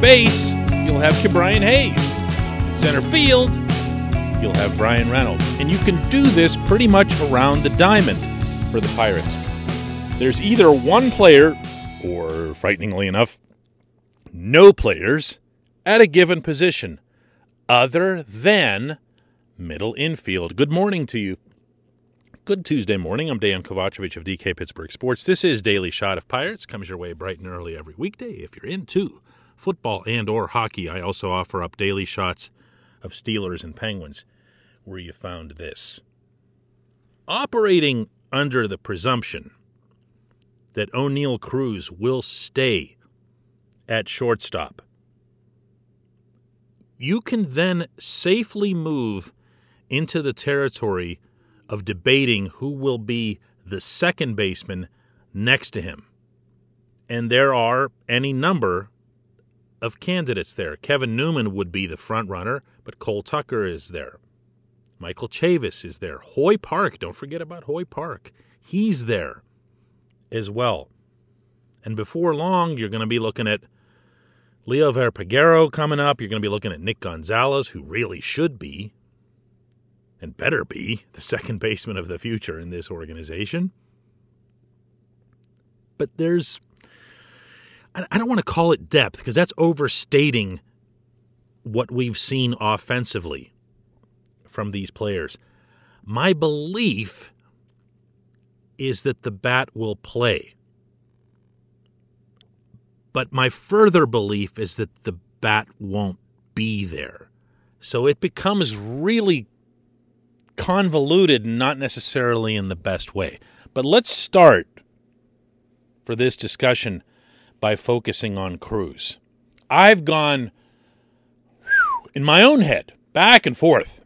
base, you'll have Ke'Bryan Hayes. Center field, you'll have Bryan Reynolds. And you can do this pretty much around the diamond for the Pirates. There's either one player, or frighteningly enough, no players at a given position other than middle infield. Good morning to you. Good Tuesday morning. I'm Dan Kovacevic of DK Pittsburgh Sports. This is Daily Shot of Pirates. Comes your way bright and early every weekday. If you're into football and or hockey, I also offer up daily shots of Steelers and Penguins where you found this. Operating under the presumption that Oneil Cruz will stay at shortstop, you can then safely move into the territory of debating who will be the second baseman next to him. And there are any number of candidates there. Kevin Newman would be the front runner, but Cole Tucker is there. Michael Chavis is there. Hoy Park, don't forget about Hoy Park. He's there as well. And before long, you're going to be looking at Liover Peguero coming up. You're going to be looking at Nick Gonzalez, who really should be and better be the second baseman of the future in this organization. But there's, I don't want to call it depth because that's overstating what we've seen offensively from these players. My belief is that the bat will play. But my further belief is that the bat won't be there. So it becomes really convoluted, not necessarily in the best way. But let's start for this discussion by focusing on Cruz. I've gone in my own head back and forth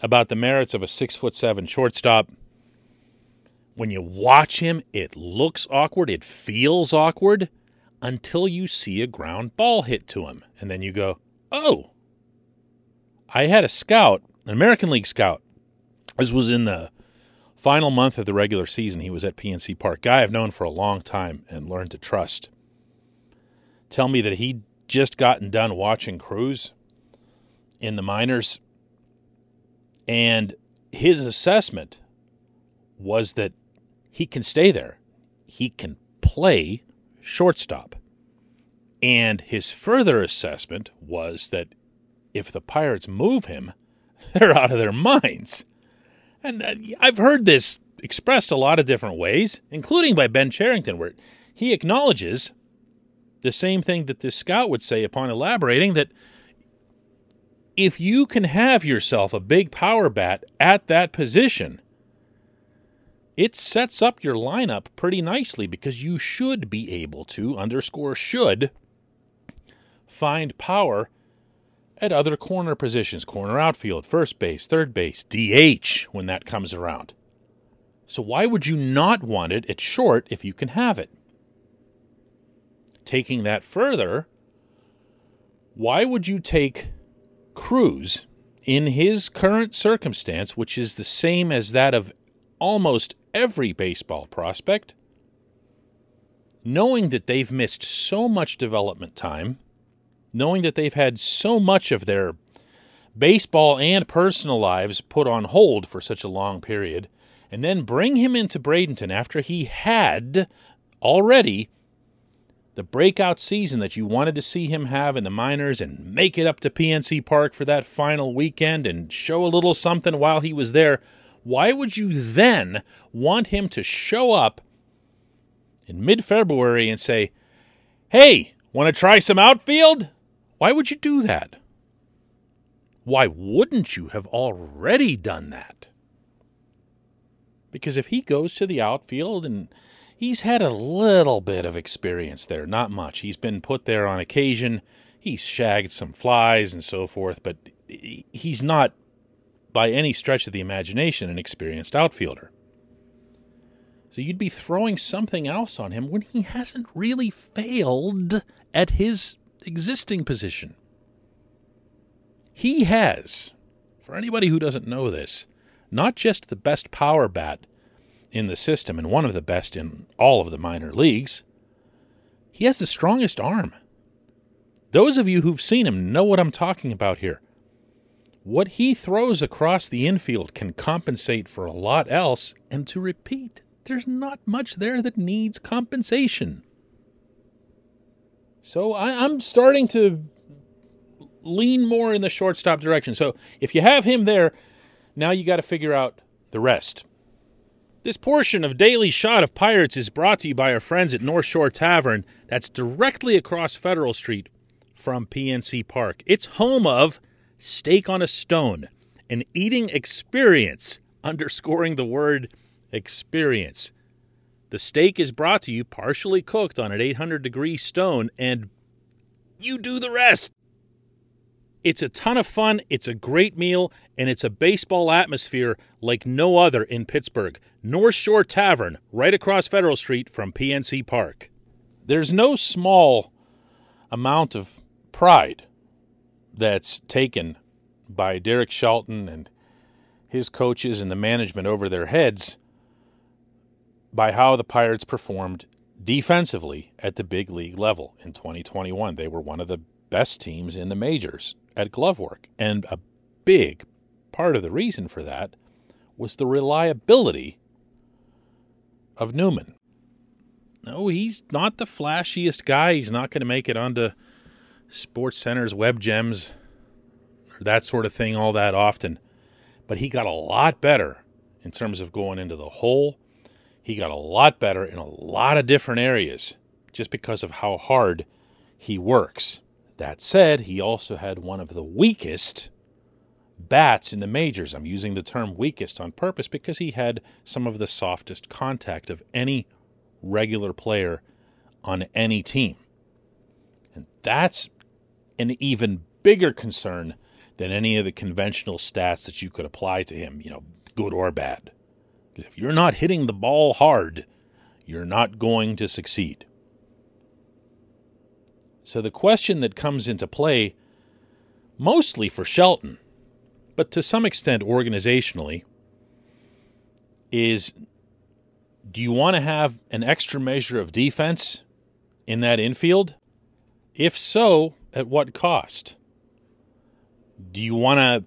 about the merits of a six foot seven shortstop. When you watch him, it looks awkward, it feels awkward until you see a ground ball hit to him. And then you go, oh, I had a scout an American League scout. This was in the final month of the regular season. He was at PNC Park. Guy I've known for a long time and learned to trust. Tell me that he'd just gotten done watching Cruz in the minors, and his assessment was that he can stay there. He can play shortstop. And his further assessment was that if the Pirates move him, they're out of their minds. And uh, I've heard this expressed a lot of different ways, including by Ben Cherington, where he acknowledges the same thing that this scout would say upon elaborating that if you can have yourself a big power bat at that position, it sets up your lineup pretty nicely because you should be able to, underscore should, find power at other corner positions corner outfield, first base, third base, DH when that comes around. So, why would you not want it at short if you can have it? Taking that further, why would you take Cruz in his current circumstance, which is the same as that of almost every baseball prospect, knowing that they've missed so much development time knowing that they've had so much of their baseball and personal lives put on hold for such a long period, and then bring him into Bradenton after he had already the breakout season that you wanted to see him have in the minors and make it up to PNC Park for that final weekend and show a little something while he was there, why would you then want him to show up in mid February and say, Hey, want to try some outfield? Why would you do that? Why wouldn't you have already done that? Because if he goes to the outfield and he's had a little bit of experience there, not much. He's been put there on occasion. He's shagged some flies and so forth, but he's not by any stretch of the imagination an experienced outfielder. So you'd be throwing something else on him when he hasn't really failed at his existing position. He has, for anybody who doesn't know this, not just the best power bat in the system and one of the best in all of the minor leagues, he has the strongest arm. Those of you who've seen him know what I'm talking about here. What he throws across the infield can compensate for a lot else, and to repeat, there's not much there that needs compensation. So I, am starting to lean more in the shortstop direction. So if you have him there, now you got to figure out the rest. This portion of Daily Shot of Pirates is brought to you by our friends at North Shore Tavern, that's directly across Federal Street from PNC Park. It's home of Steak on a Stone, an eating experience, underscoring the word experience. The steak is brought to you partially cooked on an 800 degree stone, and you do the rest. It's a ton of fun, it's a great meal, and it's a baseball atmosphere like no other in Pittsburgh. North Shore Tavern, right across Federal Street from PNC Park. There's no small amount of pride that's taken by Derek Shelton and his coaches and the management over their heads by how the Pirates performed defensively at the big league level in 2021. They were one of the best teams in the majors at glove work. And a big part of the reason for that was the reliability of Newman. No, he's not the flashiest guy. He's not going to make it onto SportsCenter's web gems or that sort of thing all that often. But he got a lot better in terms of going into the hole. He got a lot better in a lot of different areas just because of how hard he works. That said, he also had one of the weakest bats in the majors. I'm using the term weakest on purpose because he had some of the softest contact of any regular player on any team. And that's an even bigger concern than any of the conventional stats that you could apply to him, you know, good or bad. If you're not hitting the ball hard, you're not going to succeed. So the question that comes into play, mostly for Shelton, but to some extent organizationally, is do you want to have an extra measure of defense in that infield? If so, at what cost? Do you want to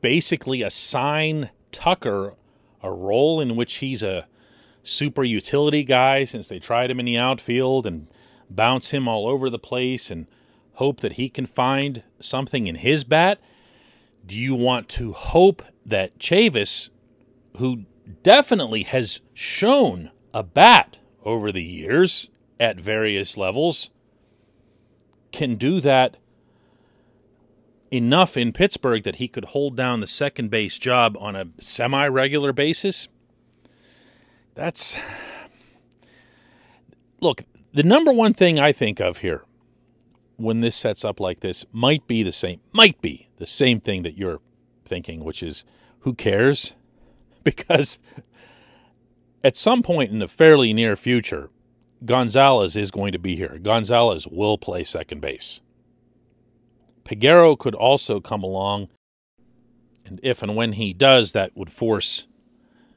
basically assign Tucker a role in which he's a super utility guy since they tried him in the outfield and bounce him all over the place and hope that he can find something in his bat? Do you want to hope that Chavis, who definitely has shown a bat over the years at various levels, can do that enough in Pittsburgh that he could hold down the second base job on a semi regular basis? That's. Look, the number one thing I think of here when this sets up like this might be the same might be the same thing that you're thinking, which is who cares? Because at some point in the fairly near future, Gonzalez is going to be here. Gonzalez will play second base. Peguero could also come along, and if and when he does, that would force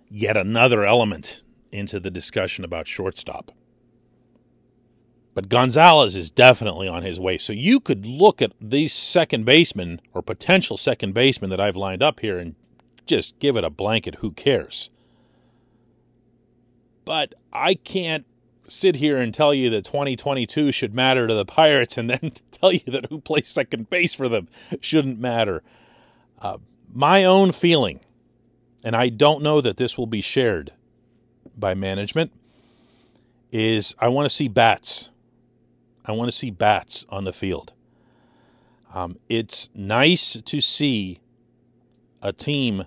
yet another element into the discussion about shortstop. But Gonzalez is definitely on his way. So you could look at these second basemen or potential second basemen that I've lined up here and just give it a blanket who cares. But I can't sit here and tell you that 2022 should matter to the Pirates and then tell you that who plays second base for them shouldn't matter. Uh, my own feeling, and I don't know that this will be shared by management, is I want to see bats I want to see bats on the field. Um, it's nice to see a team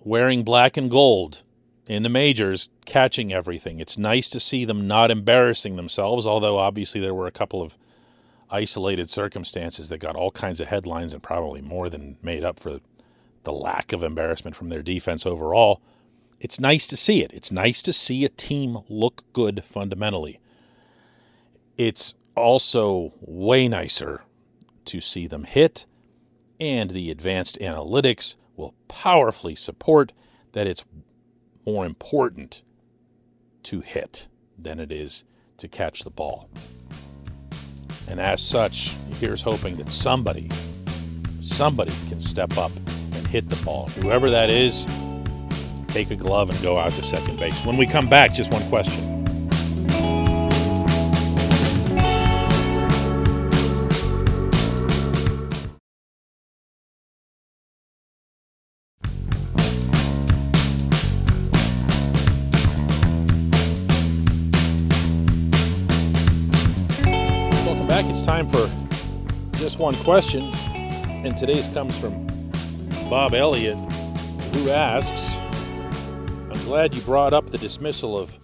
wearing black and gold in the majors catching everything. It's nice to see them not embarrassing themselves, although obviously there were a couple of isolated circumstances that got all kinds of headlines and probably more than made up for the lack of embarrassment from their defense overall. It's nice to see it. It's nice to see a team look good fundamentally. It's also way nicer to see them hit, and the advanced analytics will powerfully support that it's more important to hit than it is to catch the ball. And as such, here's hoping that somebody, somebody can step up and hit the ball. Whoever that is, take a glove and go out to second base. When we come back, just one question. Back. It's time for just one question. And today's comes from Bob Elliott, who asks I'm glad you brought up the dismissal of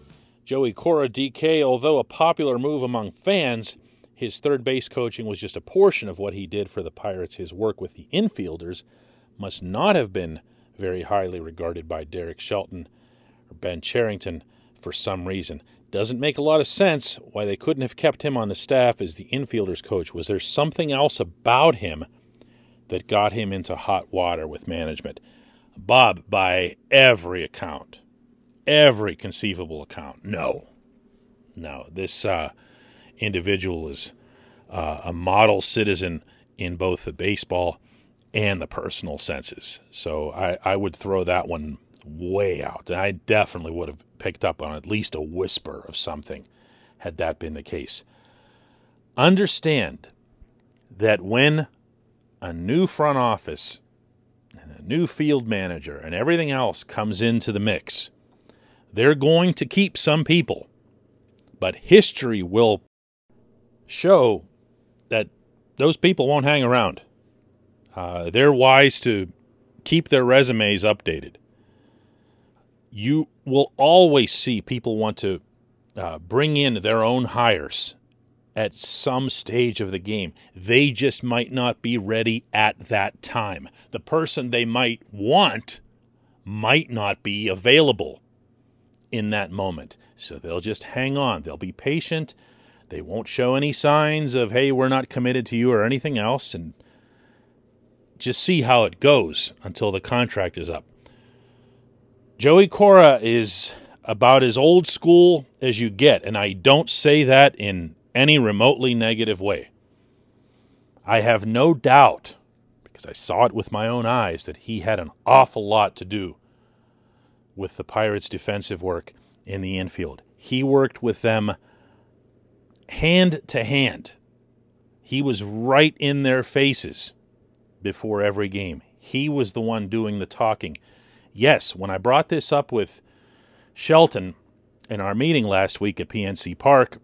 Joey Cora DK. Although a popular move among fans, his third base coaching was just a portion of what he did for the Pirates. His work with the infielders must not have been very highly regarded by Derek Shelton or Ben Cherington for some reason. Doesn't make a lot of sense why they couldn't have kept him on the staff as the infielders coach. Was there something else about him that got him into hot water with management? Bob, by every account, every conceivable account, no. No, this uh, individual is uh, a model citizen in both the baseball and the personal senses. So I, I would throw that one way out. And I definitely would have picked up on at least a whisper of something had that been the case. Understand that when a new front office and a new field manager and everything else comes into the mix, they're going to keep some people. But history will show that those people won't hang around. Uh, they're wise to keep their resumes updated you will always see people want to uh, bring in their own hires at some stage of the game. They just might not be ready at that time. The person they might want might not be available in that moment. So they'll just hang on. They'll be patient. They won't show any signs of, hey, we're not committed to you or anything else. And just see how it goes until the contract is up. Joey Cora is about as old school as you get, and I don't say that in any remotely negative way. I have no doubt, because I saw it with my own eyes, that he had an awful lot to do with the Pirates' defensive work in the infield. He worked with them hand to hand. He was right in their faces before every game. He was the one doing the talking yes, when I brought this up with Shelton in our meeting last week at PNC Park,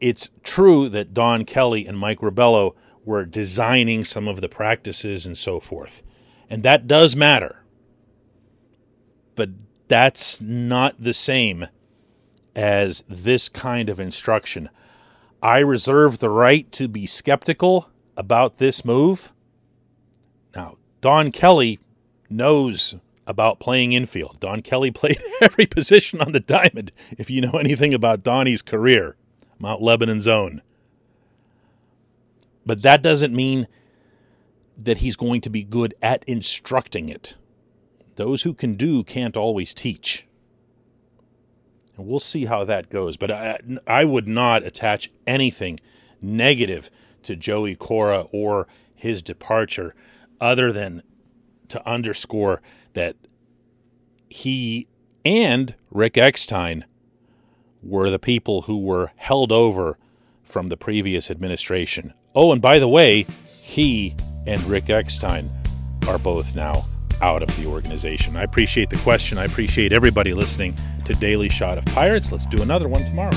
it's true that Don Kelly and Mike Rabelo were designing some of the practices and so forth. And that does matter. But that's not the same as this kind of instruction. I reserve the right to be skeptical about this move. Now, Don Kelly knows about playing infield. Don Kelly played every position on the diamond, if you know anything about Donnie's career, Mount Lebanon's own. But that doesn't mean that he's going to be good at instructing it. Those who can do can't always teach. And we'll see how that goes. But I, I would not attach anything negative to Joey Cora or his departure other than to underscore that he and Rick Eckstein were the people who were held over from the previous administration. Oh, and by the way, he and Rick Eckstein are both now out of the organization. I appreciate the question. I appreciate everybody listening to Daily Shot of Pirates. Let's do another one tomorrow.